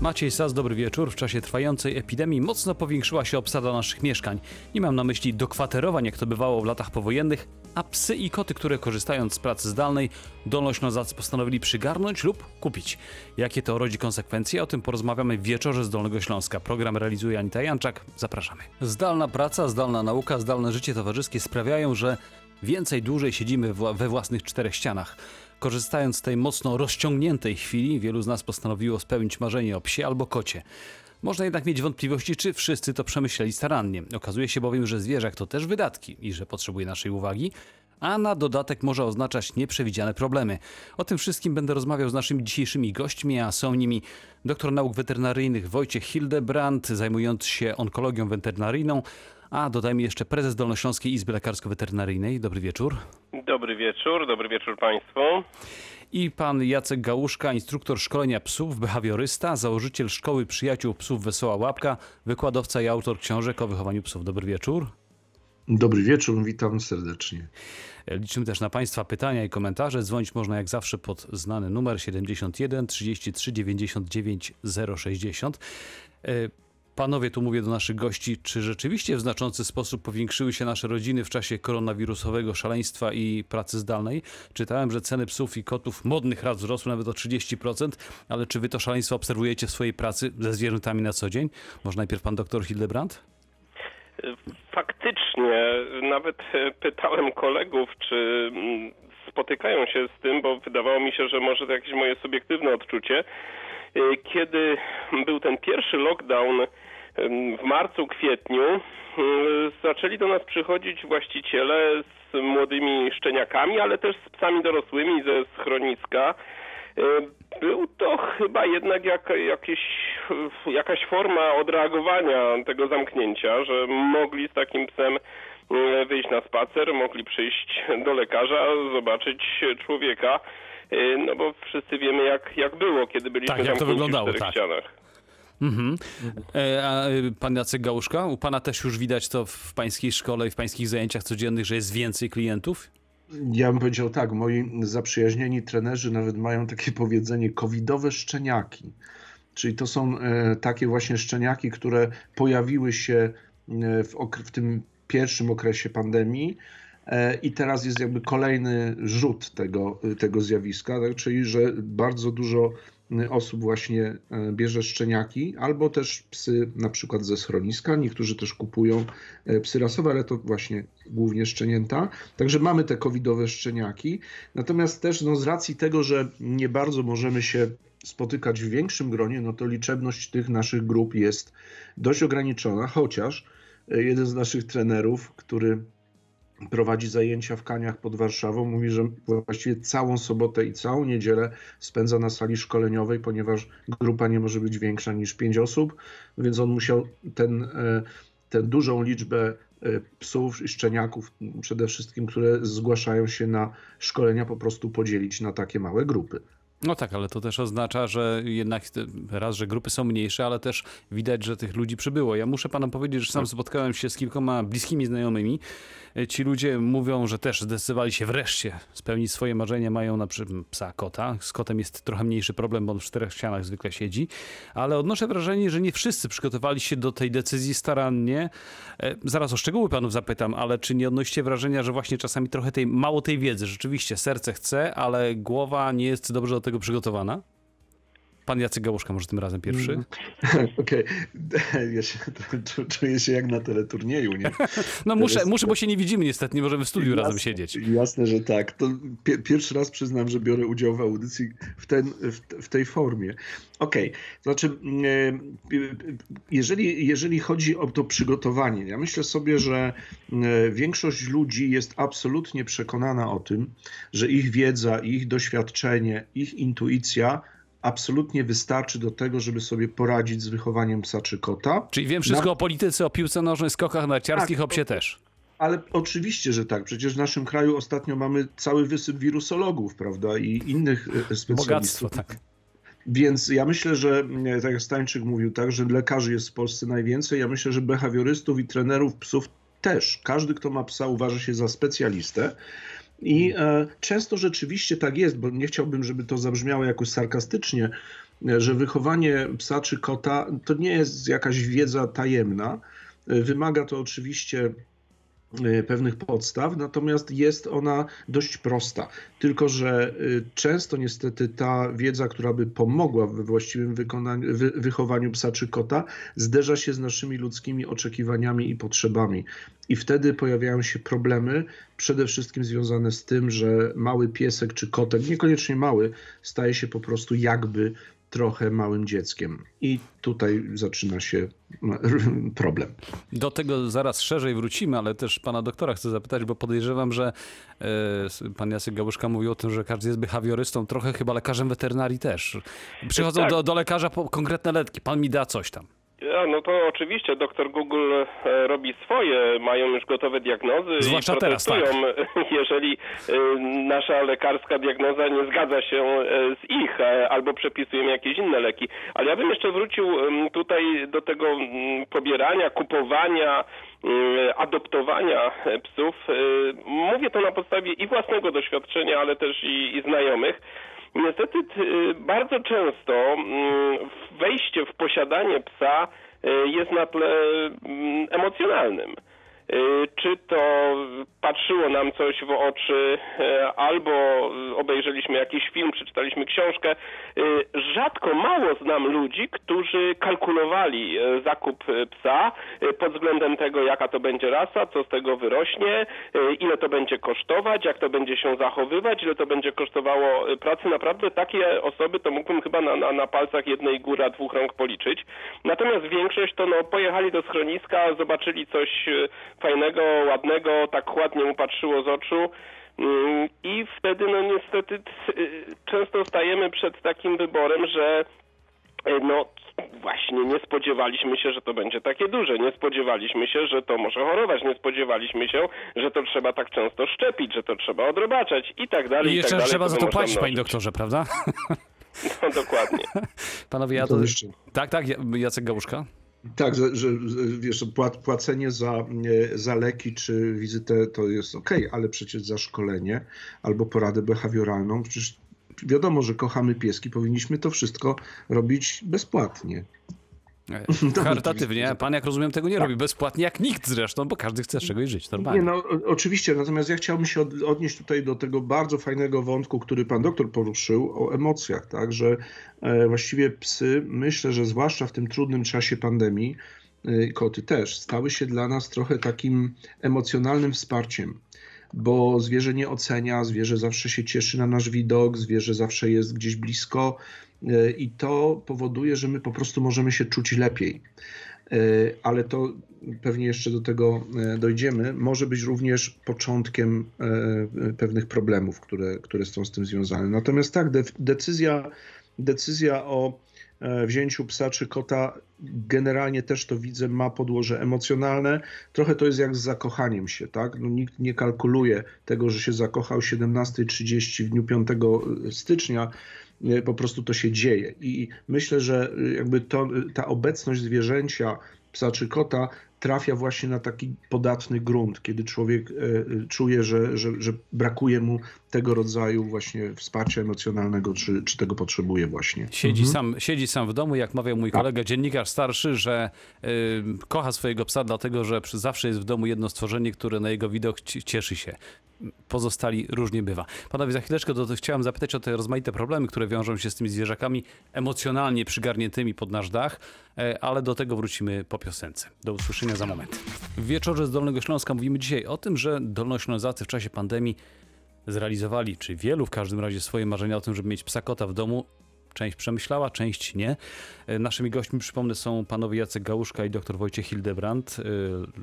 Maciej Sas, dobry wieczór. W czasie trwającej epidemii mocno powiększyła się obsada naszych mieszkań. Nie mam na myśli dokwaterowań, jak to bywało w latach powojennych, a psy i koty, które korzystając z pracy zdalnej, dolnoślązacy postanowili przygarnąć lub kupić. Jakie to rodzi konsekwencje? O tym porozmawiamy w wieczorze z Dolnego Śląska. Program realizuje Anita Janczak. Zapraszamy. Zdalna praca, zdalna nauka, zdalne życie towarzyskie sprawiają, że więcej dłużej siedzimy we własnych czterech ścianach. Korzystając z tej mocno rozciągniętej chwili, wielu z nas postanowiło spełnić marzenie o psie albo kocie. Można jednak mieć wątpliwości, czy wszyscy to przemyśleli starannie. Okazuje się bowiem, że zwierzak to też wydatki i że potrzebuje naszej uwagi, a na dodatek może oznaczać nieprzewidziane problemy. O tym wszystkim będę rozmawiał z naszymi dzisiejszymi gośćmi, a są nimi doktor nauk weterynaryjnych Wojciech Hildebrand, zajmujący się onkologią weterynaryjną, a dodajmy jeszcze prezes Dolnośląskiej Izby Lekarsko-Weterynaryjnej. Dobry wieczór. Dobry wieczór, dobry wieczór Państwu. I pan Jacek Gałuszka, instruktor szkolenia psów, behawiorysta, założyciel Szkoły Przyjaciół Psów Wesoła Łapka, wykładowca i autor książek o wychowaniu psów. Dobry wieczór. Dobry wieczór, witam serdecznie. Liczymy też na Państwa pytania i komentarze. Dzwonić można jak zawsze pod znany numer 71 33 99 060. Panowie, tu mówię do naszych gości, czy rzeczywiście w znaczący sposób powiększyły się nasze rodziny w czasie koronawirusowego szaleństwa i pracy zdalnej? Czytałem, że ceny psów i kotów modnych raz wzrosły nawet o 30%, ale czy wy to szaleństwo obserwujecie w swojej pracy ze zwierzętami na co dzień? Może najpierw pan doktor Hildebrand? Faktycznie, nawet pytałem kolegów, czy mm, spotykają się z tym, bo wydawało mi się, że może to jakieś moje subiektywne odczucie. Kiedy był ten pierwszy lockdown, w marcu, kwietniu zaczęli do nas przychodzić właściciele z młodymi szczeniakami, ale też z psami dorosłymi ze schroniska. Był to chyba jednak jak, jakieś, jakaś forma odreagowania tego zamknięcia, że mogli z takim psem wyjść na spacer, mogli przyjść do lekarza, zobaczyć człowieka. No bo wszyscy wiemy jak, jak było, kiedy byliśmy tak, jak to wyglądało, w tak. ścianach. Mhm. E, a pan Jacek Gałuszka, u pana też już widać to w pańskiej szkole i w pańskich zajęciach codziennych, że jest więcej klientów? Ja bym powiedział tak, moi zaprzyjaźnieni trenerzy nawet mają takie powiedzenie covidowe szczeniaki. Czyli to są e, takie właśnie szczeniaki, które pojawiły się e, w, w tym pierwszym okresie pandemii i teraz jest jakby kolejny rzut tego, tego zjawiska, tak? czyli że bardzo dużo osób właśnie e, bierze szczeniaki, albo też psy na przykład ze schroniska. Niektórzy też kupują e, psy rasowe, ale to właśnie głównie szczenięta. Także mamy te covidowe szczeniaki. Natomiast też no, z racji tego, że nie bardzo możemy się spotykać w większym gronie, no to liczebność tych naszych grup jest dość ograniczona, chociaż jeden z naszych trenerów, który prowadzi zajęcia w Kaniach pod Warszawą. Mówi, że właściwie całą sobotę i całą niedzielę spędza na sali szkoleniowej, ponieważ grupa nie może być większa niż pięć osób, więc on musiał ten, e, tę dużą liczbę e, psów i szczeniaków, przede wszystkim, które zgłaszają się na szkolenia, po prostu podzielić na takie małe grupy. No tak, ale to też oznacza, że jednak raz, że grupy są mniejsze, ale też widać, że tych ludzi przybyło. Ja muszę panom powiedzieć, że sam tak. spotkałem się z kilkoma bliskimi znajomymi. E, ci ludzie mówią, że też zdecydowali się wreszcie spełnić swoje marzenia. Mają na przykład psa, kota. Z kotem jest trochę mniejszy problem, bo on w czterech ścianach zwykle siedzi. Ale odnoszę wrażenie, że nie wszyscy przygotowali się do tej decyzji starannie. E, zaraz o szczegóły panów zapytam, ale czy nie odnosicie wrażenia, że właśnie czasami trochę tej, mało tej wiedzy? Rzeczywiście serce chce, ale głowa nie jest dobrze do tego przygotowana? Pan Jacek Gałuszka może tym razem pierwszy. Mm. Okej, okay. ja się, czuję się jak na teleturnieju, nie? No muszę, muszę, bo się nie widzimy niestety, nie możemy w studiu jasne, razem siedzieć. Jasne, że tak. To pierwszy raz przyznam, że biorę udział w audycji w, ten, w, w tej formie. Okej, okay. znaczy e, jeżeli, jeżeli chodzi o to przygotowanie, ja myślę sobie, że e, większość ludzi jest absolutnie przekonana o tym, że ich wiedza, ich doświadczenie, ich intuicja absolutnie wystarczy do tego, żeby sobie poradzić z wychowaniem psa czy kota. Czyli wiem wszystko Na... o polityce, o piłce nożnej, skokach narciarskich, tak, o psie też. Ale oczywiście, że tak. Przecież w naszym kraju ostatnio mamy cały wysyp wirusologów, prawda, i innych e, specjalistów. Bogactwo, tak. Więc ja myślę, że e, tak jak Stańczyk mówił, tak, że lekarzy jest w Polsce najwięcej. Ja myślę, że behawiorystów i trenerów psów też. Każdy, kto ma psa, uważa się za specjalistę. I e, często rzeczywiście tak jest, bo nie chciałbym, żeby to zabrzmiało jakoś sarkastycznie, e, że wychowanie psa czy kota to nie jest jakaś wiedza tajemna. E, wymaga to oczywiście pewnych podstaw, natomiast jest ona dość prosta. Tylko, że y, często niestety ta wiedza, która by pomogła we właściwym wykonaniu, wy, wychowaniu psa czy kota, zderza się z naszymi ludzkimi oczekiwaniami i potrzebami. I wtedy pojawiają się problemy, przede wszystkim związane z tym, że mały piesek czy kotek, niekoniecznie mały, staje się po prostu jakby trochę małym dzieckiem. I tutaj zaczyna się problem. Do tego zaraz szerzej wrócimy, ale też pana doktora chcę zapytać, bo podejrzewam, że e, pan Jacek Gałuszka mówił o tym, że każdy jest behawiorystą, trochę chyba lekarzem weterynarii też. Przychodzą Tak. do, do lekarza po konkretne letki, pan mi da coś tam. Ja, no to oczywiście doktor Google e, robi swoje, mają już gotowe diagnozy Zwłaszcza i teraz, protestują, jeżeli e, nasza lekarska diagnoza nie zgadza się e, z ich, albo przepisują jakieś inne leki. Ale ja bym jeszcze wrócił tutaj do tego pobierania, kupowania, adoptowania psów. Mówię to na podstawie i własnego doświadczenia, ale też i, i znajomych. Niestety t- bardzo często mm, wejście w posiadanie psa y, jest na tle mm, emocjonalnym. Y, Czy to patrzyło nam coś w oczy, y, albo obejrzeliśmy jakiś film, przeczytaliśmy książkę. Y, Rzadko mało znam ludzi, którzy kalkulowali zakup psa pod względem tego, jaka to będzie rasa, co z tego wyrośnie, ile to będzie kosztować, jak to będzie się zachowywać, ile to będzie kosztowało pracy. Naprawdę takie osoby to mógłbym chyba na, na, na palcach jednej góra, dwóch rąk policzyć. Natomiast większość to no, pojechali do schroniska, zobaczyli coś fajnego, ładnego, tak ładnie mu patrzyło z oczu. Mm, I wtedy, no niestety, często stajemy przed takim wyborem, że y, no właśnie nie spodziewaliśmy się, że to będzie takie duże. Nie spodziewaliśmy się, że to może chorować. Nie spodziewaliśmy się, że to trzeba tak często szczepić, że to trzeba odrobaczać i tak dalej. I i jeszcze tak dalej. trzeba za to by można płacić, panie doktorze, prawda? No dokładnie. Panowie, ja To to... Tak, tak, Ja- Jacek Gałuszka. Tak, że, że wiesz, pła- płacenie za, e, za leki czy wizytę to jest ok, ale przecież za szkolenie albo poradę behawioralną, przecież wiadomo, że kochamy pieski, powinniśmy to wszystko robić bezpłatnie. Charytatywnie. Pan, jak rozumiem, tego nie robi bezpłatnie, jak nikt zresztą, bo każdy chce z czegoś żyć, normalnie. Nie, no oczywiście, natomiast ja chciałbym się od, odnieść tutaj do tego bardzo fajnego wątku, który pan doktor poruszył o emocjach, tak, że e, właściwie psy, myślę, że zwłaszcza w tym trudnym czasie pandemii, e, koty też, stały się dla nas trochę takim emocjonalnym wsparciem. Bo zwierzę nie ocenia, zwierzę zawsze się cieszy na nasz widok, zwierzę zawsze jest gdzieś blisko i to powoduje, że my po prostu możemy się czuć lepiej. E, ale to pewnie jeszcze do tego e, dojdziemy, może być również początkiem e, pewnych problemów, które, które są z tym związane. Natomiast tak, de- decyzja, decyzja o e, wzięciu psa czy kota, generalnie też to widzę, ma podłoże emocjonalne. Trochę to jest jak z zakochaniem się, tak? No, nikt nie kalkuluje tego, że się zakochał 17.30 w dniu 5 stycznia, e, po prostu to się dzieje. I myślę, że e, jakby to, ta obecność zwierzęcia, psa czy kota, trafia właśnie na taki podatny grunt, kiedy człowiek e, e, czuje, że, że, że brakuje mu tego rodzaju właśnie wsparcia emocjonalnego, czy, czy tego potrzebuje właśnie. Siedzi, sam, siedzi sam w domu, jak mawiał mój kolega, dziennikarz starszy, że y, kocha swojego psa, dlatego że zawsze jest w domu jedno stworzenie, które na jego widok ci- cieszy się. Pozostali różnie bywa. Panowie, za chwileczkę do, chciałem zapytać o te rozmaite problemy, które wiążą się z tymi zwierzakami emocjonalnie przygarniętymi pod nasz dach, e, ale do tego wrócimy po piosence. Do usłyszenia za moment. W wieczorze z Dolnego Śląska mówimy dzisiaj o tym, że Dolnoślązacy w czasie pandemii zrealizowali, czy wielu w każdym razie, swoje marzenia o tym, żeby mieć psa kota w domu. Część przemyślała, część nie. E, Naszymi gośćmi, przypomnę, są panowie Jacek Gałuszka i dr Wojciech Hildebrand, e,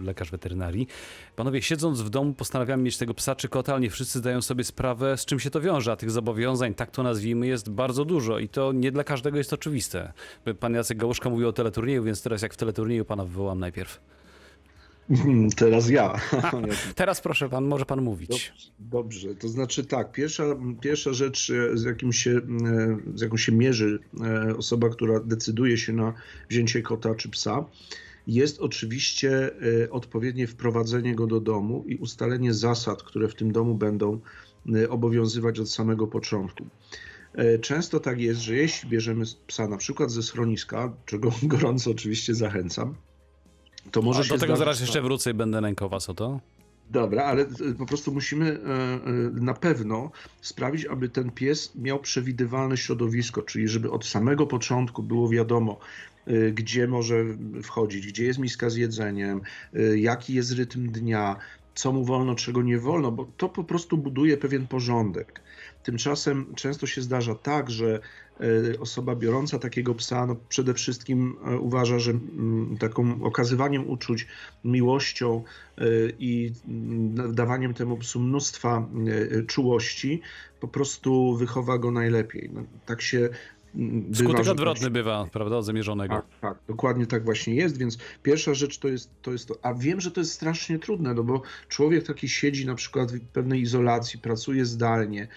lekarz weterynarii. Panowie, siedząc w domu, postanawiamy mieć tego psa czy kota, ale nie wszyscy zdają sobie sprawę, z czym się to wiąże, a tych zobowiązań, tak to nazwijmy, jest bardzo dużo i to nie dla każdego jest oczywiste. Pan Jacek Gałuszka mówił o teleturnieju, więc teraz jak w teleturnieju pana wywołam najpierw. Teraz ja. Teraz proszę pan, może pan mówić. Dobrze, dobrze, to znaczy tak, pierwsza, pierwsza rzecz, e, z, jakim się, e, z jaką się mierzy e, osoba, która decyduje się na wzięcie kota czy psa, jest oczywiście odpowiednie wprowadzenie go do domu i ustalenie zasad, które w tym domu będą obowiązywać od samego początku. Często tak jest, że jeśli bierzemy psa na przykład ze schroniska, czego gorąco oczywiście zachęcam, to może A się do tego zdarzyć zaraz to- jeszcze wrócę i będę nękał was o to. Dobra, ale e, po prostu musimy e, e, na pewno sprawić, aby ten pies miał przewidywalne środowisko, czyli żeby od samego początku było wiadomo, gdzie może wchodzić, gdzie jest miska z jedzeniem, jaki jest rytm dnia, co mu wolno, czego nie wolno, bo to po prostu buduje pewien porządek. Tymczasem często się zdarza tak, że e, osoba biorąca takiego psa no przede wszystkim e, uważa, że mm, taką okazywaniem uczuć, miłością e, i mm, dawaniem temu psu mnóstwa czułości po prostu wychowa go najlepiej. No, tak się mm, bywa, Skutek odwrotny bywa, prawda, od zamierzonego. tak, tak, dokładnie tak właśnie jest, więc pierwsza rzecz to jest, to jest to. A wiem, że to jest strasznie trudne, no bo człowiek taki siedzi na przykład w pewnej izolacji, pracuje zdalnie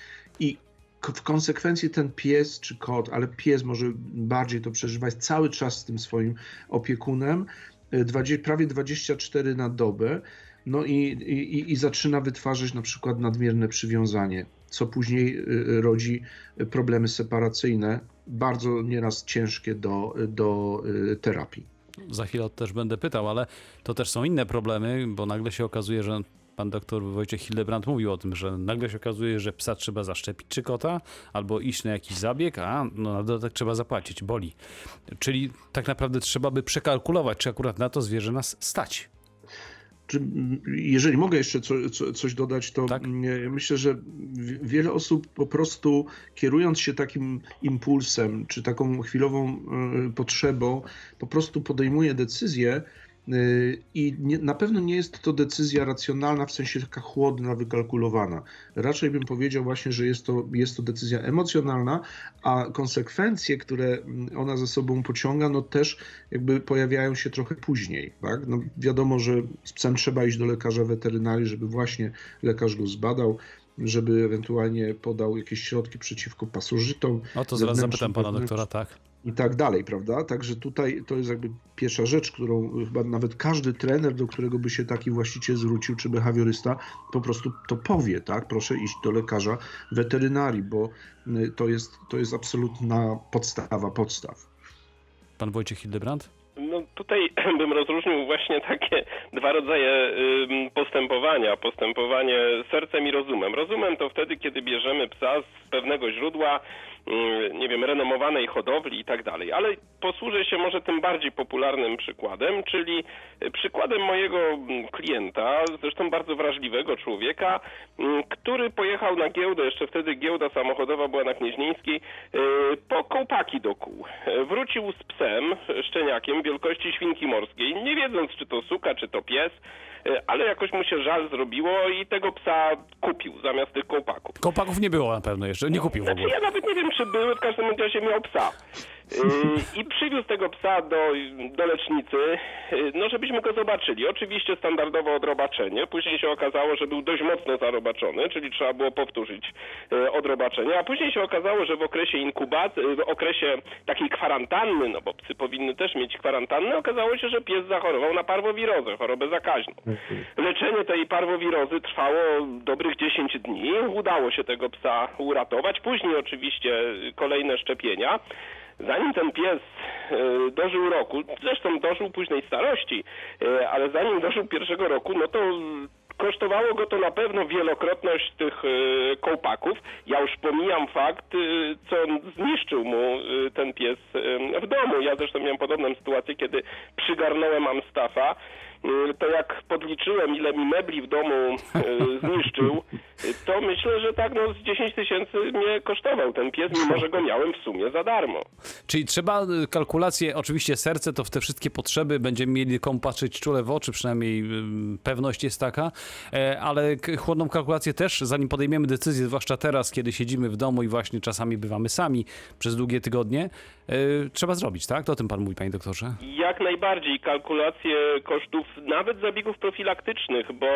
i w konsekwencji ten pies czy kot, ale pies może bardziej to przeżywać cały czas z tym swoim opiekunem, y, 20, prawie 24 na dobę, no i, i, i zaczyna wytwarzać na przykład nadmierne przywiązanie, co później y, rodzi problemy separacyjne, bardzo nieraz ciężkie do, do terapii. Za chwilę też będę pytał, ale to też są inne problemy, bo nagle się okazuje, że pan doktor Wojciech Hildebrand mówił o tym, że nagle się okazuje, że psa trzeba zaszczepić czy kota, albo iść na jakiś zabieg, a no na dodatek trzeba zapłacić, boli. Czyli tak naprawdę trzeba by przekalkulować, czy akurat na to zwierzę nas stać. Czy, jeżeli mogę jeszcze co, co, coś dodać, to Tak. myślę, że wi- wiele osób po prostu kierując się takim impulsem, czy taką chwilową y, potrzebą, po prostu podejmuje decyzję y, i nie, na pewno nie jest to decyzja racjonalna, w sensie taka chłodna, wykalkulowana. Raczej bym powiedział właśnie, że jest to, jest to decyzja emocjonalna, a konsekwencje, które mm, ona ze sobą pociąga, no też jakby pojawiają się trochę później. Tak? No wiadomo, że z psem trzeba iść do lekarza weterynarii, żeby właśnie lekarz go zbadał, żeby ewentualnie podał jakieś środki przeciwko pasożytom O to zaraz zapytam pana doktora, tak. I tak dalej, prawda? Także tutaj to jest jakby pierwsza rzecz, którą chyba nawet każdy trener, do którego by się taki właściciel zwrócił, czy behawiorysta, po prostu to powie, tak? Proszę iść do lekarza weterynarii, bo y, to jest, to jest absolutna podstawa podstaw. Pan Wojciech Hildebrand? No tutaj bym rozróżnił właśnie takie dwa rodzaje postępowania. Postępowanie sercem i rozumem. Rozumem to wtedy, kiedy bierzemy psa z pewnego źródła, nie wiem, renomowanej hodowli i tak dalej. Ale posłużę się może tym bardziej popularnym przykładem, czyli y, przykładem mojego mm, klienta, zresztą bardzo wrażliwego człowieka, ym, który pojechał na giełdę, jeszcze wtedy giełda samochodowa była na Gnieźnieńskiej, y, po kołpaki do kół. Y, Wrócił z psem, szczeniakiem wielkości świnki morskiej, nie wiedząc czy to suka, czy to pies, ale jakoś mu się żal zrobiło i tego psa kupił zamiast tych kołpaków. Kołpaków nie było na pewno jeszcze, nie kupił w Znaczy ogóle. ja nawet nie wiem, czy były, w każdym razie miał psa. Yy, I przywiózł tego psa do, do lecznicy, yy, no żebyśmy go zobaczyli. Oczywiście standardowo odrobaczenie. Później się okazało, że był dość mocno zarobaczony, czyli trzeba było powtórzyć yy, odrobaczenie. A później się okazało, że w okresie inkubacji, w okresie takiej kwarantanny, no bo psy powinny też mieć kwarantannę, okazało się, że pies zachorował na parwowirozę, chorobę zakaźną. Leczenie tej parwowirozy trwało dobrych 10 dni. Udało się tego psa uratować. Później oczywiście kolejne szczepienia. Zanim ten pies e, dożył roku, zresztą dożył późnej starości, e, ale zanim dożył pierwszego roku, no to kosztowało go to na pewno wielokrotność tych e, kołpaków. Ja już pomijam fakt, co zniszczył mu ten pies w domu. Ja zresztą miałem podobną sytuację, kiedy przygarnąłem Amstafa. E, To jak podliczyłem, ile mi mebli w domu e, zniszczył, to myślę, że tak no z 10 tysięcy mnie kosztował ten pies, mimo że go miałem w sumie za darmo. Czyli trzeba y, kalkulację, oczywiście serce to w te wszystkie potrzeby, będziemy mieli komu patrzeć czule w oczy, przynajmniej y, pewność jest taka, e, ale chłodną kalkulację też, zanim podejmiemy decyzję, zwłaszcza teraz, kiedy siedzimy w domu i właśnie czasami bywamy sami przez długie tygodnie, e, trzeba zrobić, tak? To o tym pan mówi, panie doktorze. Jak najbardziej kalkulacje kosztów nawet zabiegów profilaktycznych, bo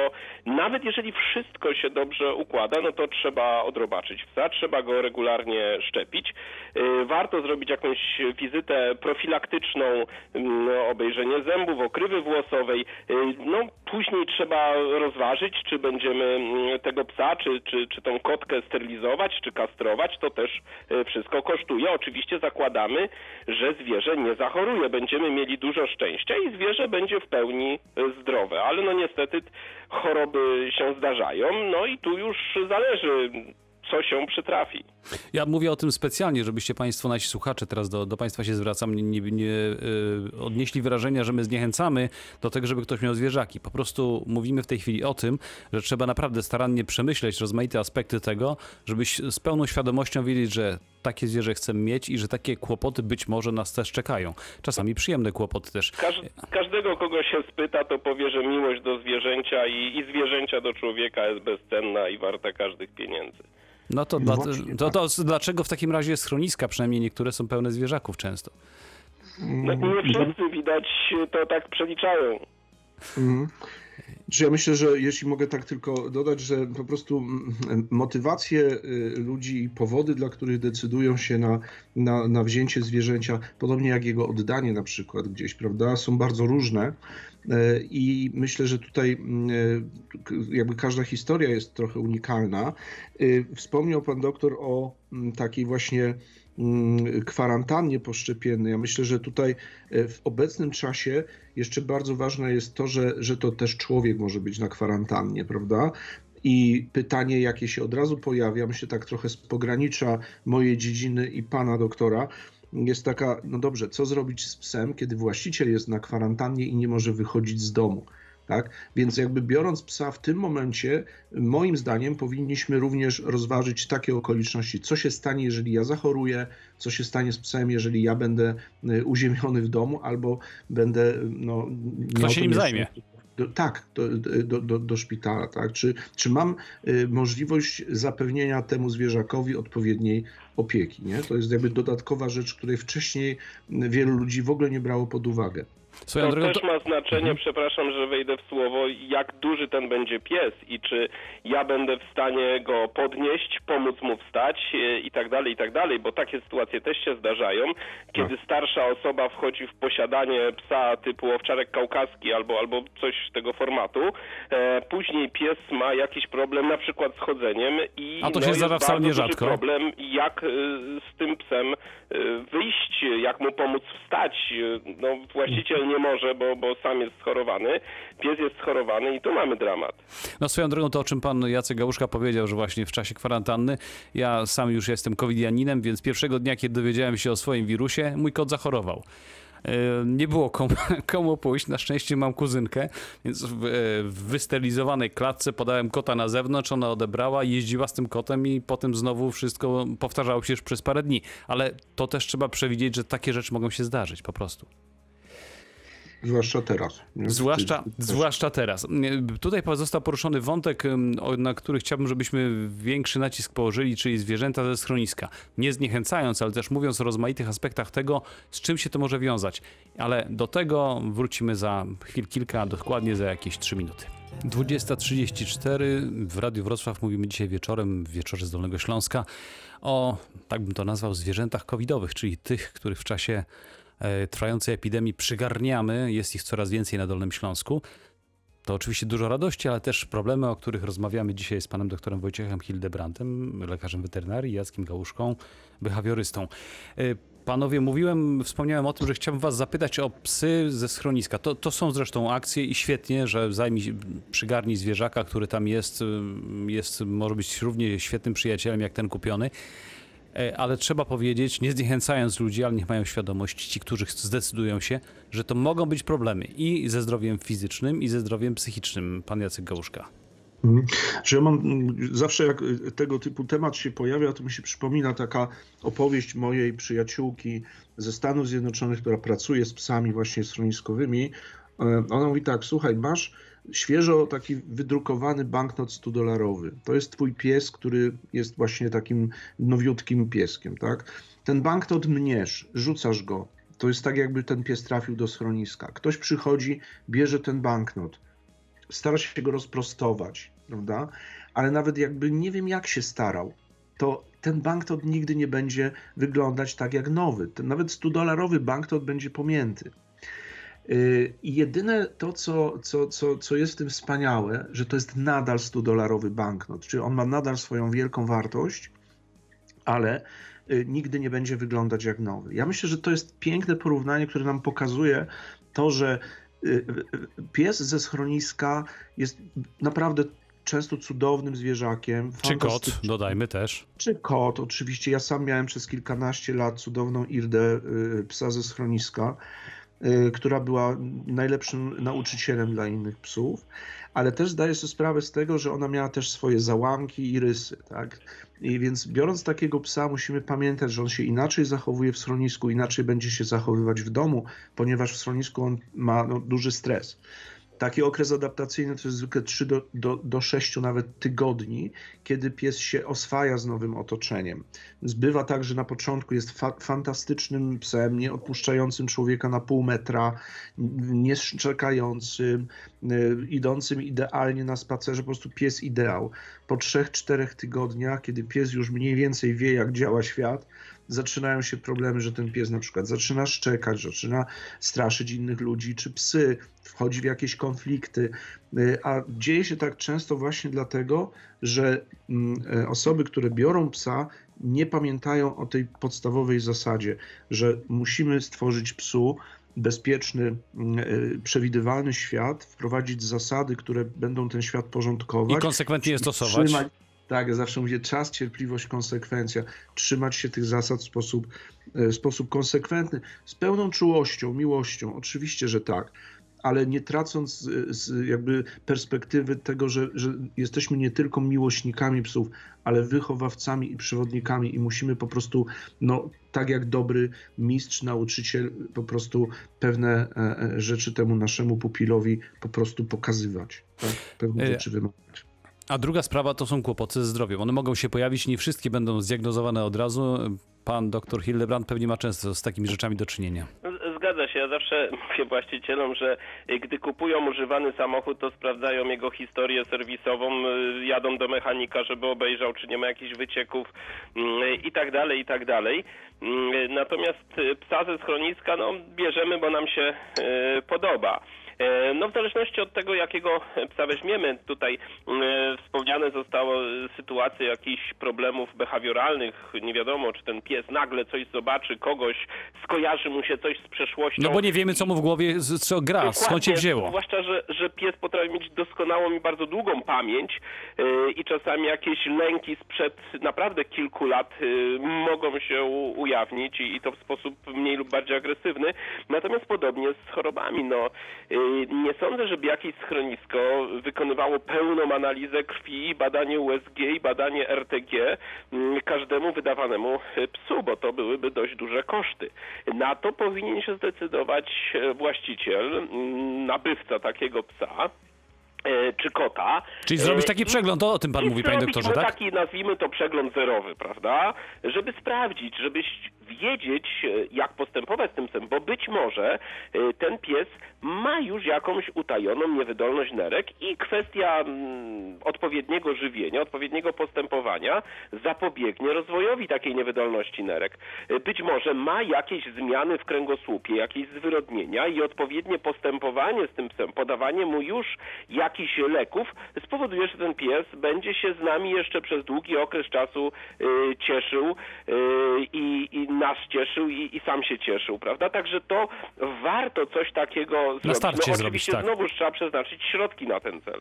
nawet jeżeli wszystko się dobrze układa, no to trzeba odrobaczyć psa, trzeba go regularnie szczepić. Y, Warto zrobić jakąś wizytę profilaktyczną, no, obejrzenie zębów, okrywy włosowej. Y, No, później trzeba rozważyć, czy będziemy mm, tego psa, czy, czy, czy tą kotkę sterylizować, czy kastrować. To też y, wszystko kosztuje. Oczywiście zakładamy, że zwierzę nie zachoruje. Będziemy mieli dużo szczęścia i zwierzę będzie w pełni zdrowe. Ale no niestety choroby się zdarzają. No i tu już zależy, co się przytrafi. Ja mówię o tym specjalnie, żebyście Państwo, nasi słuchacze, teraz do, do Państwa się zwracam, nie, nie, nie y, odnieśli wrażenia, że my zniechęcamy do tego, żeby ktoś miał zwierzaki. Po prostu mówimy w tej chwili o tym, że trzeba naprawdę starannie przemyśleć rozmaite aspekty tego, żebyś z pełną świadomością wiedzieć, że takie zwierzę chcemy mieć i że takie kłopoty być może nas też czekają. Czasami przyjemne kłopoty też. Każ, każdego, kogo się spyta, to powie, że miłość do zwierzęcia i, i zwierzęcia do człowieka jest bezcenna i warta każdych pieniędzy. No to, No dla, właśnie, to, tak. to dlaczego w takim razie schroniska, przynajmniej niektóre są pełne zwierzaków często? No, nie wszyscy widać to tak przeliczają. Mhm. Czy ja myślę, że jeśli mogę tak tylko dodać, że po prostu motywacje y, ludzi i powody, dla których decydują się na, na, na wzięcie zwierzęcia, podobnie jak jego oddanie na przykład gdzieś, prawda, są bardzo różne. Y, I myślę, że tutaj y, jakby każda historia jest trochę unikalna. Y, Wspomniał pan doktor o takiej właśnie kwarantannie poszczepiennej. Ja myślę, że tutaj e, w obecnym czasie jeszcze bardzo ważne jest to, że, że to też człowiek może być na kwarantannie, prawda? I pytanie, jakie się od razu pojawia, myślę tak trochę z pogranicza mojej dziedziny i pana doktora, jest taka, no dobrze, co zrobić z psem, kiedy właściciel jest na kwarantannie i nie może wychodzić z domu? Tak? Więc jakby biorąc psa w tym momencie, moim zdaniem powinniśmy również rozważyć takie okoliczności, co się stanie, jeżeli ja zachoruję, co się stanie z psem, jeżeli ja będę y, uziemiony w domu albo będę no, Kto się nim zajmie? Do, tak, do, do, do, do szpitala, tak? Czy, czy mam y, możliwość zapewnienia temu zwierzakowi odpowiedniej opieki, nie? To jest jakby dodatkowa rzecz, której wcześniej wielu ludzi w ogóle nie brało pod uwagę. Swoją To drogą, też ma znaczenie, przepraszam, że wejdę w słowo, jak duży ten będzie pies i czy ja będę w stanie go podnieść, pomóc mu wstać e, i tak dalej, i tak dalej, bo takie sytuacje też się zdarzają, kiedy starsza osoba wchodzi w posiadanie psa typu owczarek kaukaski albo, albo coś tego formatu, e, później pies ma jakiś problem na przykład z chodzeniem i A to no, się jest zdarza wcale bardzo duży nierzadko. problem, jak e, z tym psem e, wyjść, jak mu pomóc wstać. No, właściciel nie może, bo, bo sam jest schorowany, pies jest schorowany i tu mamy dramat. no swoją drogą to, o czym pan Jacek Gałuszka powiedział, że właśnie w czasie kwarantanny, ja sam już jestem covidianinem, więc pierwszego dnia, kiedy dowiedziałem się o swoim wirusie, mój kot zachorował. E, Nie było komu, komu pójść. Na szczęście mam kuzynkę, więc w, e, w wysterylizowanej klatce podałem kota na zewnątrz, ona odebrała, jeździła z tym kotem i potem znowu wszystko powtarzało się już przez parę dni. Ale to też trzeba przewidzieć, że takie rzeczy mogą się zdarzyć po prostu. Zwłaszcza teraz. Zwłaszcza, zwłaszcza teraz. Tutaj został poruszony wątek, na który chciałbym, żebyśmy większy nacisk położyli, czyli zwierzęta ze schroniska. Nie zniechęcając, ale też mówiąc o rozmaitych aspektach tego, z czym się to może wiązać. Ale do tego wrócimy za chwil kilka, dokładnie za jakieś 3 minuty. 20.34 w Radiu Wrocław mówimy dzisiaj wieczorem, w wieczorze z Dolnego Śląska, o, tak bym to nazwał, zwierzętach covidowych, czyli tych, których w czasie trwającej epidemii przygarniamy. Jest ich coraz więcej na Dolnym Śląsku. To oczywiście dużo radości, ale też problemy, o których rozmawiamy dzisiaj z panem doktorem Wojciechem Hildebrandtem, lekarzem weterynarii, Jackiem Gałuszką, behawiorystą. E, Panowie, mówiłem, wspomniałem o tym, że chciałbym was zapytać o psy ze schroniska. To, to są zresztą akcje i świetnie, że zajmij, przygarnij zwierzaka, który tam jest, ym, jest, może być równie świetnym przyjacielem jak ten kupiony. E, Ale trzeba powiedzieć, nie zniechęcając ludzi, ale niech mają świadomość ci, którzy zdecydują się, że to mogą być problemy i ze zdrowiem fizycznym, i ze zdrowiem psychicznym. Pan Jacek Gałuszka. Mhm. Że ja mam zawsze jak y, tego typu temat się pojawia, to mi się przypomina taka opowieść mojej przyjaciółki ze Stanów Zjednoczonych, która pracuje z psami właśnie schroniskowymi. E, Ona mówi tak, słuchaj, masz świeżo taki wydrukowany banknot 100-dolarowy. To jest twój pies, który jest właśnie takim nowiutkim pieskiem, tak? Ten banknot mniesz, rzucasz go. To jest tak, jakby ten pies trafił do schroniska. Ktoś przychodzi, bierze ten banknot, stara się go rozprostować, prawda? ale nawet jakby nie wiem jak się starał, to ten banknot nigdy nie będzie wyglądać tak jak nowy. Ten nawet 100-dolarowy banknot będzie pomięty. Yy, I jedyne to, co, co, co, co jest w tym wspaniałe, że to jest nadal 100-dolarowy banknot, czyli on ma nadal swoją wielką wartość, ale y, nigdy nie będzie wyglądać jak nowy. Ja myślę, że to jest piękne porównanie, które nam pokazuje to, że y, y, pies ze schroniska jest naprawdę często cudownym zwierzakiem. Czy kot, dodajmy też. Czy kot, oczywiście. Ja sam miałem przez kilkanaście lat cudowną Irdę, y, psa ze schroniska, y, która była najlepszym nauczycielem dla innych psów, ale też zdaję sobie sprawę z tego, że ona miała też swoje załamki i rysy, tak? I więc biorąc takiego psa, musimy pamiętać, że on się inaczej zachowuje w schronisku, inaczej będzie się zachowywać w domu, ponieważ w schronisku on ma no, duży stres. Taki okres adaptacyjny to jest zwykle 3 do, do, do 6 nawet tygodni, kiedy pies się oswaja z nowym otoczeniem. Więc bywa tak, że na początku jest fa fantastycznym psem, nie odpuszczającym człowieka na pół metra, nie szczekającym, y, idącym idealnie na spacerze, po prostu pies ideał. Po 3-4 tygodniach, kiedy pies już mniej więcej wie, jak działa świat, zaczynają się problemy, że ten pies na przykład zaczyna szczekać, zaczyna straszyć innych ludzi czy psy, wchodzi w jakieś konflikty. Y, A dzieje się tak często właśnie dlatego, że mm, e, osoby, które biorą psa, nie pamiętają o tej podstawowej zasadzie, że musimy stworzyć psu bezpieczny, e, przewidywalny świat, wprowadzić zasady, które będą ten świat I porządkować. konsekwentnie je stosować. Trzymać, tak, ja zawsze mówię czas, cierpliwość, konsekwencja. Trzymać się tych zasad w sposób, e, w sposób konsekwentny, z pełną czułością, miłością. Oczywiście, że tak, ale nie tracąc z, z jakby perspektywy tego, że, że jesteśmy nie tylko miłośnikami psów, ale wychowawcami i przewodnikami i musimy po prostu, no tak jak dobry mistrz, nauczyciel, po prostu pewne e, e, rzeczy temu naszemu pupilowi po prostu pokazywać. Tak? Pewne E, rzeczy wymagać. A druga sprawa to są kłopoty ze zdrowiem. One mogą się pojawić, nie wszystkie będą zdiagnozowane od razu. Pan doktor Hildebrand pewnie ma często z takimi rzeczami do czynienia. Zgadza się. Ja zawsze mówię właścicielom, że gdy kupują używany samochód, to sprawdzają jego historię serwisową, y, jadą do mechanika, żeby obejrzał, czy nie ma jakichś wycieków mm, i tak dalej, i tak dalej. Mm, Natomiast y, psa ze schroniska, no, bierzemy, bo nam się y, podoba. E, No w zależności od tego, jakiego psa weźmiemy, tutaj e, wspomniane zostało e, sytuacje jakichś problemów behawioralnych, nie wiadomo, czy ten pies nagle coś zobaczy, kogoś, skojarzy mu się coś z przeszłością. No bo nie wiemy, co mu w głowie, co gra, skąd się Dokładnie, wzięło. Zwłaszcza, że, że pies potrafi mieć doskonałą i bardzo długą pamięć i czasami jakieś lęki sprzed naprawdę kilku lat mogą się ujawnić i, i to w sposób mniej lub bardziej agresywny. Natomiast podobnie z chorobami. No, nie sądzę, żeby jakieś schronisko wykonywało pełną analizę krwi, badanie USG i badanie RTG yy, każdemu wydawanemu yy, psu, bo to byłyby dość duże koszty. Na to powinien się zdecydować e, właściciel, mm, nabywca takiego psa e, czy kota. Czyli zrobić E, taki przegląd, to o tym pan i mówi, panie doktorze, tak? taki, nazwijmy to przegląd zerowy, prawda? Żeby sprawdzić, żebyś wiedzieć, e, jak postępować z tym psem, bo być może e, ten pies ma już jakąś utajoną niewydolność nerek i kwestia mm, odpowiedniego żywienia, odpowiedniego postępowania zapobiegnie rozwojowi takiej niewydolności nerek. E, Być może ma jakieś zmiany w kręgosłupie, jakieś zwyrodnienia i odpowiednie postępowanie z tym psem, podawanie mu już jakichś leków spowoduje, że ten pies będzie się z nami jeszcze przez długi okres czasu cieszył i, i nas cieszył i, i sam się cieszył, prawda? Także to warto coś takiego zrobić. starcie no, zrobić, oczywiście tak. znowuż trzeba przeznaczyć środki na ten cel.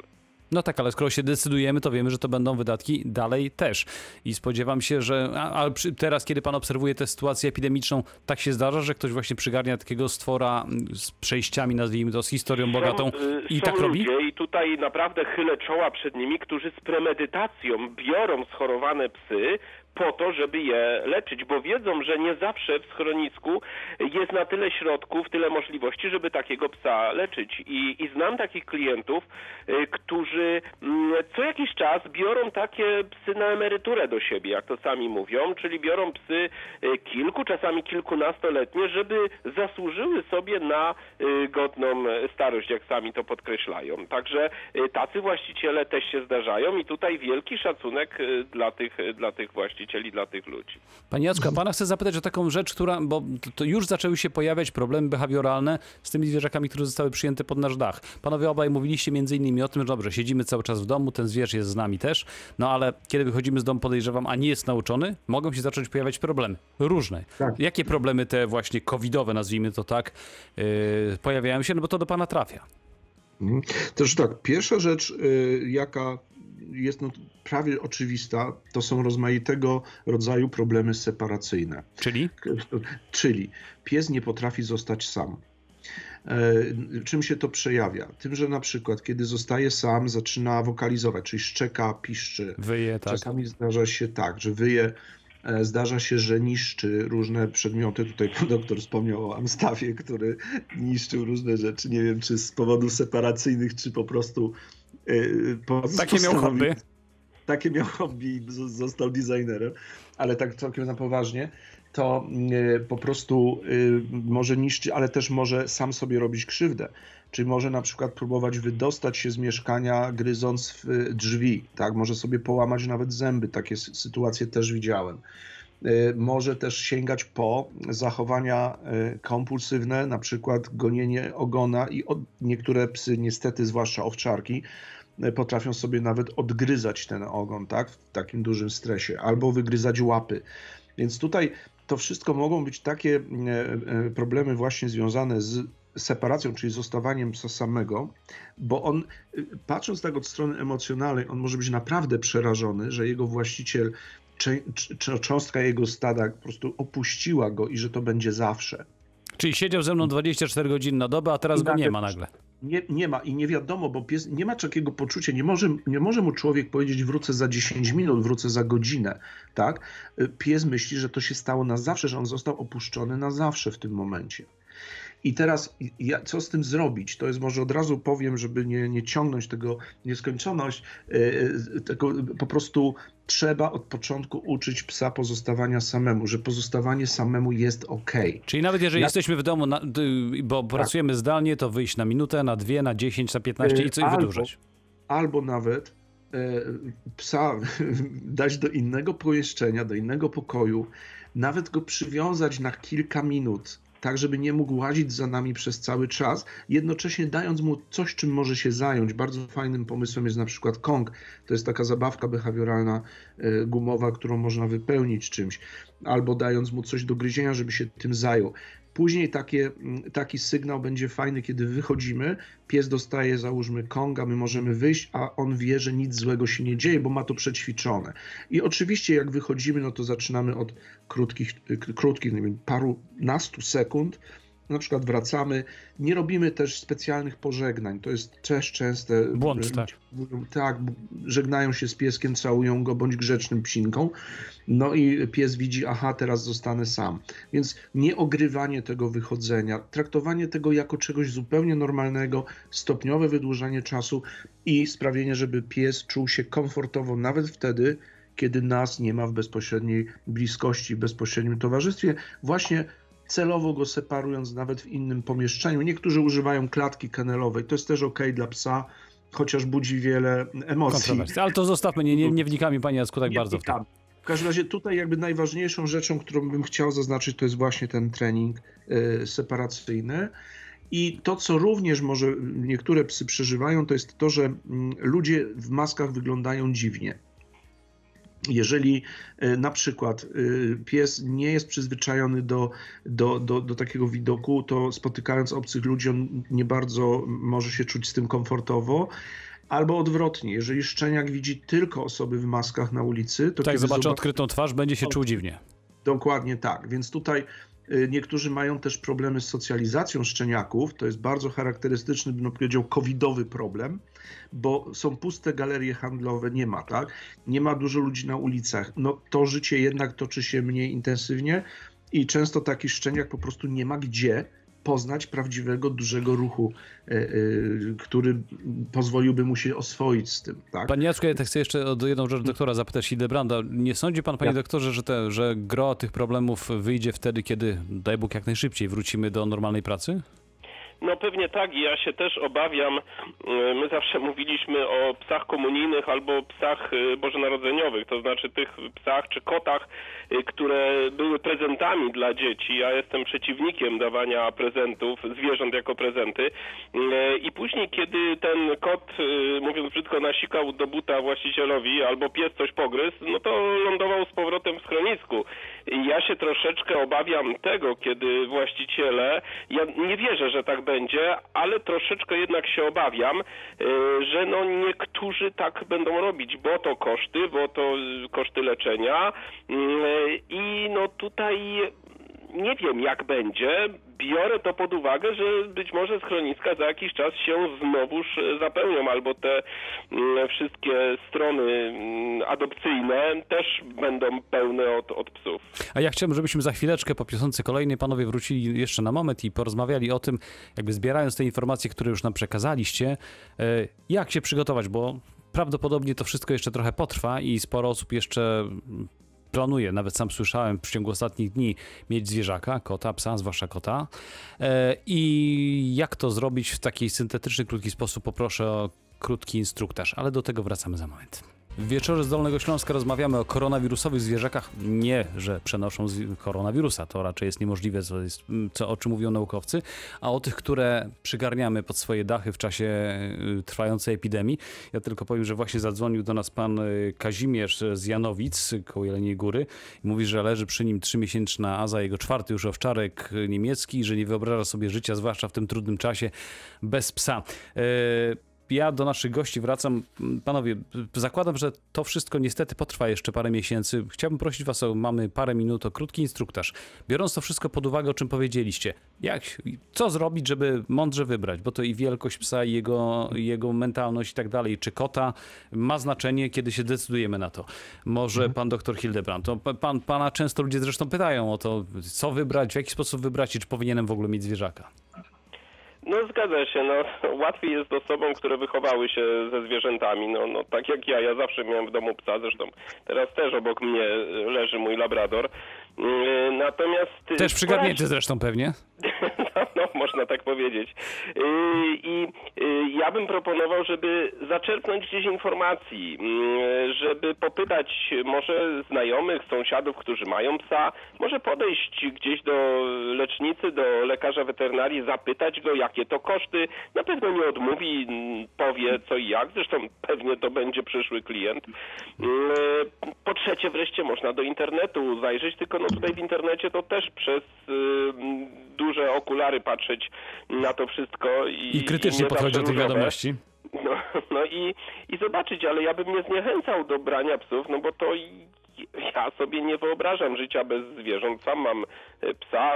No tak, ale skoro się decydujemy, to wiemy, że to będą wydatki dalej też. I spodziewam się, że a, teraz, kiedy pan obserwuje tę sytuację epidemiczną, tak się zdarza, że ktoś właśnie przygarnia takiego stwora mm, z przejściami, nazwijmy to, z historią bogatą y, i są tak robi? ludzie i tutaj naprawdę chylę czoła przed nimi, którzy z premedytacją biorą schorowane psy po to, żeby je leczyć, bo wiedzą, że nie zawsze w schronisku jest na tyle środków, tyle możliwości, żeby takiego psa leczyć. I, i znam takich klientów, y, którzy mm, co jakiś czas biorą takie psy na emeryturę do siebie, jak to sami mówią, czyli biorą psy y, kilku, czasami kilkunastoletnie, żeby zasłużyły sobie na y, godną starość, jak sami to podkreślają. Także tacy właściciele też się zdarzają i tutaj wielki szacunek dla tych, dla tych właścicieli, dla tych ludzi. Panie Jacku, a pana chcę zapytać o taką rzecz, która, bo to- już zaczęły się pojawiać problemy behawioralne z tymi zwierzakami, które zostały przyjęte pod nasz dach. Panowie obaj mówiliście między innymi o tym, że dobrze, siedzimy cały czas w domu, ten zwierz jest z nami też, no ale kiedy wychodzimy z domu, podejrzewam, a nie jest nauczony, mogą się zacząć pojawiać problemy. Różne. Tak. Jakie problemy te właśnie covidowe, nazwijmy to tak, yy, pojawiają się, no bo to do pana trafia. Mhm. Też tak, pierwsza rzecz, y, jaka jest no, prawie oczywista, to są rozmaitego rodzaju problemy separacyjne. Czyli? Czyli pies nie potrafi zostać sam. E, Czym się to przejawia? Tym, że na przykład, kiedy zostaje sam, zaczyna wokalizować, czyli szczeka, piszczy. Wyje, tak. Czasami zdarza się tak, że wyje, e, zdarza się, że niszczy różne przedmioty. Tutaj pan doktor wspomniał o Amstawie, który niszczył różne rzeczy. Nie wiem, czy z powodów separacyjnych, czy po prostu. Po- Takie miał hobby. takie miał hobby został designerem, ale tak całkiem na poważnie, to y, po prostu y, może niszczyć, ale też może sam sobie robić krzywdę. Czyli może na przykład próbować wydostać się z mieszkania, gryząc w y, drzwi, tak? Może sobie połamać nawet zęby, takie sy- sytuacje też widziałem. Y, Może też sięgać po zachowania y, kompulsywne, na przykład gonienie ogona i niektóre psy, niestety, zwłaszcza owczarki, y, potrafią sobie nawet odgryzać ten ogon, tak, w takim dużym stresie, albo wygryzać łapy. Więc tutaj to wszystko mogą być takie e, e, problemy właśnie związane z separacją, czyli zostawaniem psa samego, bo on, y, patrząc tak od strony emocjonalnej, on może być naprawdę przerażony, że jego właściciel, cząstka jego stada po prostu opuściła go i że to będzie zawsze. Czyli siedział ze mną 24 godziny na dobę, a teraz I go nie nagle- ma nagle. Nie, nie ma i nie wiadomo, bo pies nie ma takiego poczucia, nie może, nie może mu człowiek powiedzieć wrócę za 10 minut, wrócę za godzinę, tak? Y, Pies myśli, że to się stało na zawsze, że on został opuszczony na zawsze w tym momencie. I teraz ja, co z tym zrobić? To jest może od razu powiem, żeby nie, nie ciągnąć tego nieskończoność, y, y, tylko po prostu trzeba od początku uczyć psa pozostawania samemu, że pozostawanie samemu jest okej. Czyli nawet jeżeli Ja- jesteśmy w domu, na, bo pracujemy zdalnie, to wyjść na minutę, na dwie, na 10, na 15 i co i Albo- wydłużać. albo nawet e, psa dać do innego pomieszczenia, do innego pokoju, nawet go przywiązać na kilka minut, tak żeby nie mógł łazić za nami przez cały czas, jednocześnie dając mu coś, czym może się zająć. Bardzo fajnym pomysłem jest na przykład Kong. To jest taka zabawka behawioralna e, gumowa, którą można wypełnić czymś, albo dając mu coś do gryzienia, żeby się tym zajął. Później takie, mm, taki sygnał będzie fajny, kiedy wychodzimy, pies dostaje, załóżmy, konga, my możemy wyjść, a on wie, że nic złego się nie dzieje, bo ma to przećwiczone. I oczywiście, jak wychodzimy, no to zaczynamy od krótkich, krótkich nie wiem, parunastu sekund. Na przykład wracamy, nie robimy też specjalnych pożegnań. To jest też częste. Błąd, tak. Tak, żegnają się z pieskiem, całują go bądź grzecznym psinką. No i pies widzi, aha, teraz zostanę sam. Więc nie ogrywanie tego wychodzenia, traktowanie tego jako czegoś zupełnie normalnego, stopniowe wydłużanie czasu i sprawienie, żeby pies czuł się komfortowo nawet wtedy, kiedy nas nie ma w bezpośredniej bliskości, w bezpośrednim towarzystwie, właśnie celowo go separując nawet w innym pomieszczeniu. Niektórzy używają klatki kenelowej, to jest też ok dla psa, chociaż budzi wiele emocji. Ale to zostawmy, nie, nie, nie wnikamy, panie Jacku, tak Nie bardzo w to. W każdym razie tutaj jakby najważniejszą rzeczą, którą bym chciał zaznaczyć, to jest właśnie ten trening y, separacyjny. I to, co również może niektóre psy przeżywają, to jest to, że mm, ludzie w maskach wyglądają dziwnie. Jeżeli y, na przykład y, pies nie jest przyzwyczajony do, do, do, do takiego widoku, to spotykając obcych ludzi, on nie bardzo może się czuć z tym komfortowo. Albo odwrotnie, jeżeli szczeniak widzi tylko osoby w maskach na ulicy, to Tak, zobaczy zobaczy- odkrytą twarz, będzie się czuł dziwnie. Dokładnie tak. Więc tutaj y, niektórzy mają też problemy z socjalizacją szczeniaków. To jest bardzo charakterystyczny, bym powiedział, covidowy problem, bo są puste galerie handlowe, nie ma, tak? Nie ma dużo ludzi na ulicach. No to życie jednak toczy się mniej intensywnie i często taki szczeniak po prostu nie ma gdzie poznać prawdziwego, dużego ruchu, y, y, który pozwoliłby mu się oswoić z tym, tak? Panie Jacku, ja tak chcę jeszcze o jedną rzecz doktora zapytać Hildebranda. Nie sądzi pan, panie Ja. doktorze, że, te, że gro tych problemów wyjdzie wtedy, kiedy, daj Bóg, jak najszybciej wrócimy do normalnej pracy? No pewnie tak ja się też obawiam. y, My zawsze mówiliśmy o psach komunijnych albo psach y, bożonarodzeniowych, to znaczy tych psach czy kotach, y, które były prezentami dla dzieci. Ja jestem przeciwnikiem dawania prezentów, zwierząt jako prezenty. I później, kiedy ten kot, mówiąc brzydko, nasikał do buta właścicielowi albo pies coś pogryzł, no to lądował z powrotem w schronisku. Ja się troszeczkę obawiam tego, kiedy właściciele, ja nie wierzę, że tak będzie, ale troszeczkę jednak się obawiam, y, że no niektórzy tak będą robić, bo to koszty, bo to koszty leczenia y, i no tutaj nie wiem jak będzie. Biorę to pod uwagę, że być może schroniska za jakiś czas się znowuż e, zapełnią, albo te mm, wszystkie strony mm, adopcyjne też będą pełne od, od psów. A ja chciałbym, żebyśmy za chwileczkę po piosence kolejnej panowie wrócili jeszcze na moment i porozmawiali o tym, jakby zbierając te informacje, które już nam przekazaliście, e, jak się przygotować, bo prawdopodobnie to wszystko jeszcze trochę potrwa i sporo osób jeszcze planuje, nawet sam słyszałem w ciągu ostatnich dni mieć zwierzaka, kota, psa, zwłaszcza kota. E, I jak to zrobić w taki syntetyczny, krótki sposób, poproszę o krótki instruktaż, ale do tego wracamy za moment. W wieczorze z Dolnego Śląska rozmawiamy o koronawirusowych zwierzakach. Nie, że przenoszą koronawirusa, to raczej jest niemożliwe, co jest, co, o czym mówią naukowcy, a o tych, które przygarniamy pod swoje dachy w czasie y, trwającej epidemii. Ja tylko powiem, że właśnie zadzwonił do nas pan y, Kazimierz z Janowic, koło Jeleniej Góry i mówi, że leży przy nim trzymiesięczna Aza, jego czwarty już owczarek y, niemiecki że nie wyobraża sobie życia, zwłaszcza w tym trudnym czasie, bez psa. Y, ja do naszych gości wracam. Panowie, zakładam, że to wszystko niestety potrwa jeszcze parę miesięcy. Chciałbym prosić was o, mamy parę minut, o krótki instruktaż. Biorąc to wszystko pod uwagę, o czym powiedzieliście, jak, co zrobić, żeby mądrze wybrać, bo to i wielkość psa, i jego, jego mentalność i tak dalej, czy kota ma znaczenie, kiedy się decydujemy na to. Może pan doktor Hildebrand, to pa- pan, pana często ludzie zresztą pytają o to, co wybrać, w jaki sposób wybrać i czy powinienem w ogóle mieć zwierzaka. No zgadza się, no łatwiej jest osobom, które wychowały się ze zwierzętami, no, no tak jak ja, ja zawsze miałem w domu psa, zresztą teraz też obok mnie leży mój labrador. Yy, Natomiast... Też przygarnięty zresztą pewnie. No, no, można tak powiedzieć. Yy, I yy, ja bym proponował, żeby zaczerpnąć gdzieś informacji, yy, żeby popytać może znajomych, sąsiadów, którzy mają psa, może podejść gdzieś do lecznicy, do lekarza weterynarii, zapytać go, jakie to koszty. Na pewno nie odmówi, mm, powie co i jak, zresztą pewnie to będzie przyszły klient. Po trzecie wreszcie można do internetu zajrzeć, tylko no tutaj w internecie to też przez yy, duże okulary patrzeć na to wszystko. I, I krytycznie nie podchodzi do tych wiadomości. No, no i, i zobaczyć, ale ja bym nie zniechęcał do brania psów, no bo to ja sobie nie wyobrażam życia bez zwierząt. Sam mam e, psa,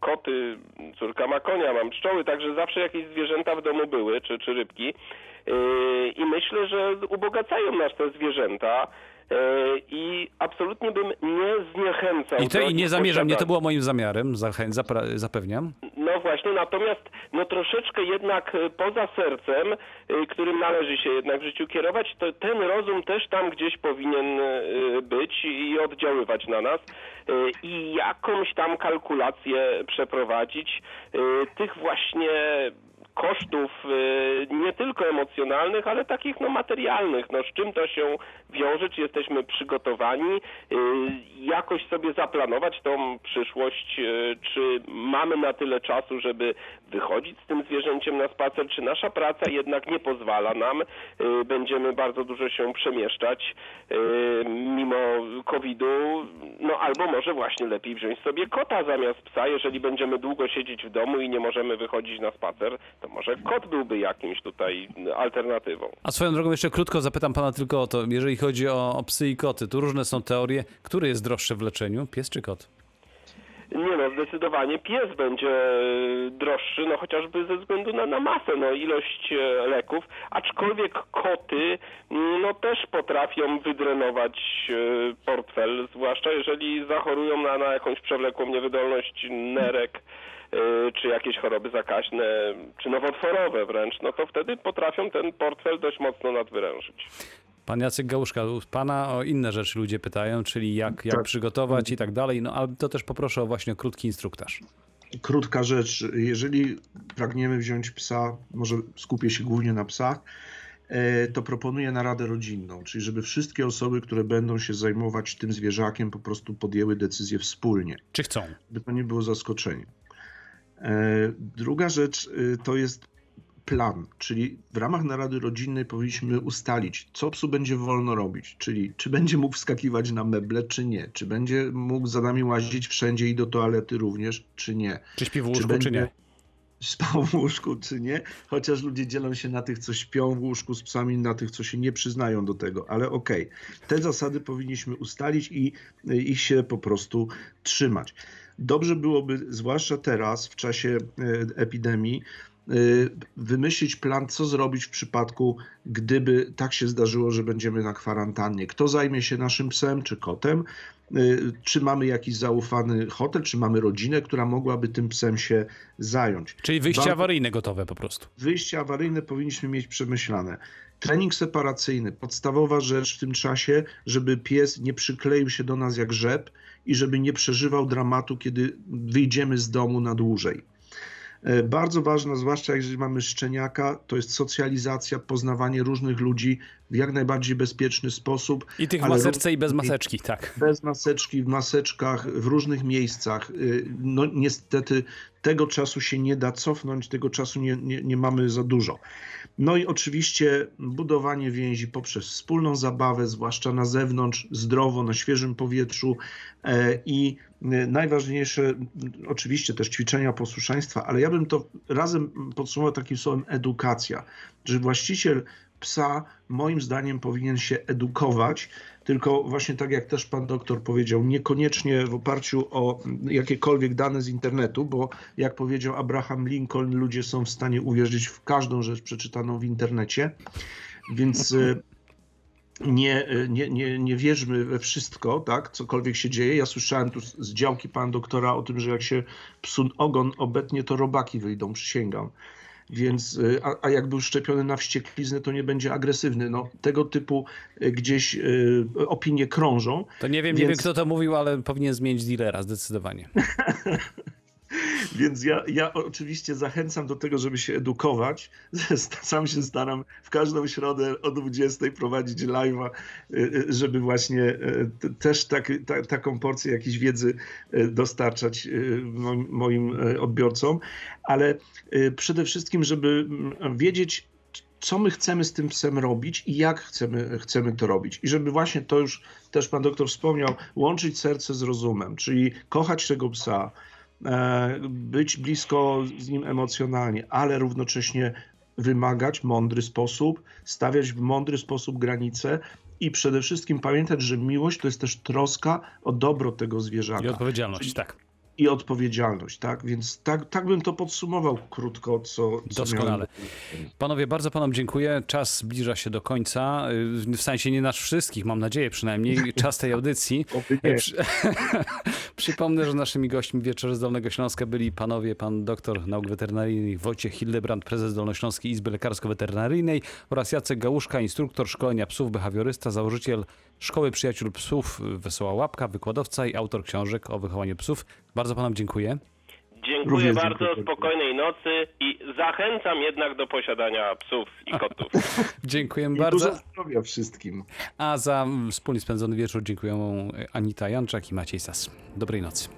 koty, córka ma konia, mam pszczoły, także zawsze jakieś zwierzęta w domu były, czy, czy rybki. Yy, I myślę, że ubogacają nas te zwierzęta. Yy, I absolutnie bym nie zniechęcał. I to i nie zamierzam, nie to było moim zamiarem, zachę- zapra- zapewniam. No właśnie, natomiast no troszeczkę jednak e, poza sercem, e, którym należy się jednak w życiu kierować, to ten rozum też tam gdzieś powinien e, być i oddziaływać na nas e, i jakąś tam kalkulację przeprowadzić e, tych właśnie kosztów e, nie tylko emocjonalnych, ale takich no materialnych. No z czym to się wiąże, czy jesteśmy przygotowani, e, jakoś sobie zaplanować tą przyszłość, e, czy mamy na tyle czasu, żeby wychodzić z tym zwierzęciem na spacer, czy nasza praca jednak nie pozwala nam, będziemy bardzo dużo się przemieszczać mimo COVID-u, no albo może właśnie lepiej wziąć sobie kota zamiast psa, jeżeli będziemy długo siedzieć w domu i nie możemy wychodzić na spacer, to może kot byłby jakimś tutaj alternatywą. A swoją drogą jeszcze krótko zapytam pana tylko o to, jeżeli chodzi o, o psy i koty, tu różne są teorie, który jest droższy w leczeniu, pies czy kot? Nie no, zdecydowanie pies będzie e, droższy, no chociażby ze względu na, na masę, no ilość e, leków, aczkolwiek koty mm, no też potrafią wydrenować e, portfel, zwłaszcza jeżeli zachorują na, na jakąś przewlekłą niewydolność nerek czy jakieś choroby zakaźne, czy nowotworowe wręcz, no to wtedy potrafią ten portfel dość mocno nadwyrężyć. Pan Jacek Gałuszka, pana o inne rzeczy ludzie pytają, czyli jak, jak Tak. przygotować i tak dalej, no ale to też poproszę o właśnie krótki instruktaż. krótka rzecz. Jeżeli pragniemy wziąć psa, może skupię się głównie na psach, e, to proponuję naradę rodzinną, czyli żeby wszystkie osoby, które będą się zajmować tym zwierzakiem, po prostu podjęły decyzję wspólnie, Czy chcą? by to nie było zaskoczenie. E, Druga rzecz y, to jest plan, czyli w ramach narady rodzinnej powinniśmy ustalić, co psu będzie wolno robić, czyli czy będzie mógł wskakiwać na meble, czy nie, czy będzie mógł za nami łazić wszędzie i do toalety również, czy nie. Czy śpi w łóżku, czy, będzie nie? Spał w łóżku, czy nie? Chociaż ludzie dzielą się na tych, co śpią w łóżku z psami, na tych, co się nie przyznają do tego, ale okej. Te zasady powinniśmy ustalić i ich się po prostu trzymać. Dobrze byłoby, zwłaszcza teraz, w czasie y, epidemii, wymyślić plan, co zrobić w przypadku, gdyby tak się zdarzyło, że będziemy na kwarantannie. Kto zajmie się naszym psem czy kotem? Y, Czy mamy jakiś zaufany hotel, czy mamy rodzinę, która mogłaby tym psem się zająć? Czyli wyjście Bardzo- awaryjne gotowe po prostu. Wyjście awaryjne powinniśmy mieć przemyślane. Trening separacyjny, podstawowa rzecz w tym czasie, żeby pies nie przykleił się do nas jak rzep i żeby nie przeżywał dramatu, kiedy wyjdziemy z domu na dłużej. E, Bardzo ważna, zwłaszcza jeżeli mamy szczeniaka, to jest socjalizacja, poznawanie różnych ludzi w jak najbardziej bezpieczny sposób. I tych w maseczce i bez maseczki, tak. bez maseczki, w maseczkach, w różnych miejscach. Y, No niestety tego czasu się nie da cofnąć, tego czasu nie, nie, nie mamy za dużo. No i oczywiście budowanie więzi poprzez wspólną zabawę, zwłaszcza na zewnątrz, zdrowo, na świeżym powietrzu e, i y, najważniejsze, m, oczywiście też ćwiczenia posłuszeństwa, ale ja bym to razem podsumował takim słowem edukacja, że właściciel psa moim zdaniem powinien się edukować, tylko właśnie tak jak też pan doktor powiedział, niekoniecznie w oparciu o jakiekolwiek dane z internetu, bo jak powiedział Abraham Lincoln, ludzie są w stanie uwierzyć w każdą rzecz przeczytaną w internecie, więc y, nie, nie, nie, nie wierzmy we wszystko, tak, cokolwiek się dzieje. Ja słyszałem tu z działki pana doktora o tym, że jak się psu ogon obetnie, to robaki wyjdą, przysięgam. Więc, y, a, a jak był szczepiony na wściekliznę, to nie będzie agresywny. No, tego typu y, gdzieś y, opinie krążą. To nie wiem, nie wiem Więc- kto to mówił, ale powinien zmienić dealera zdecydowanie. Więc ja, ja oczywiście zachęcam do tego, żeby się edukować. Sam się staram w każdą środę o 20 prowadzić live'a, y, y, żeby właśnie t- też tak, ta, taką porcję jakiejś wiedzy dostarczać moim, odbiorcom, ale przede wszystkim, żeby mm, wiedzieć, co my chcemy z tym psem robić i jak chcemy, chcemy to robić. I żeby właśnie to już też pan doktor wspomniał, łączyć serce z rozumem, czyli kochać tego psa, e, być blisko z nim emocjonalnie, ale równocześnie wymagać w mądry sposób, stawiać w mądry sposób granice i przede wszystkim pamiętać, że miłość to jest też troska o dobro tego zwierzaka I odpowiedzialność, tak. I odpowiedzialność, tak? Więc tak, tak bym to podsumował krótko, co, co Doskonale. miałem. Panowie, bardzo panom dziękuję. Czas zbliża się do końca. W sensie nie nasz wszystkich, mam nadzieję przynajmniej, czas tej audycji. Przypomnę, że naszymi gośćmi wieczoru z Dolnego Śląska byli panowie, pan doktor nauk weterynaryjnych Wojciech Hildebrand, prezes Dolnośląskiej Izby Lekarsko-Weterynaryjnej oraz Jacek Gałuszka, instruktor szkolenia psów, behawiorysta, założyciel Szkoły Przyjaciół Psów Wesoła Łapka, wykładowca i autor książek o wychowaniu psów. Bardzo panom dziękuję. Dziękuję Również bardzo, dziękuję. spokojnej nocy i zachęcam jednak do posiadania psów i kotów. Dziękujemy I bardzo. dużo zdrowia wszystkim. A za wspólnie spędzony wieczór dziękuję Anita Janczak i Maciej Sas. Dobrej nocy.